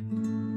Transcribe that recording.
thank you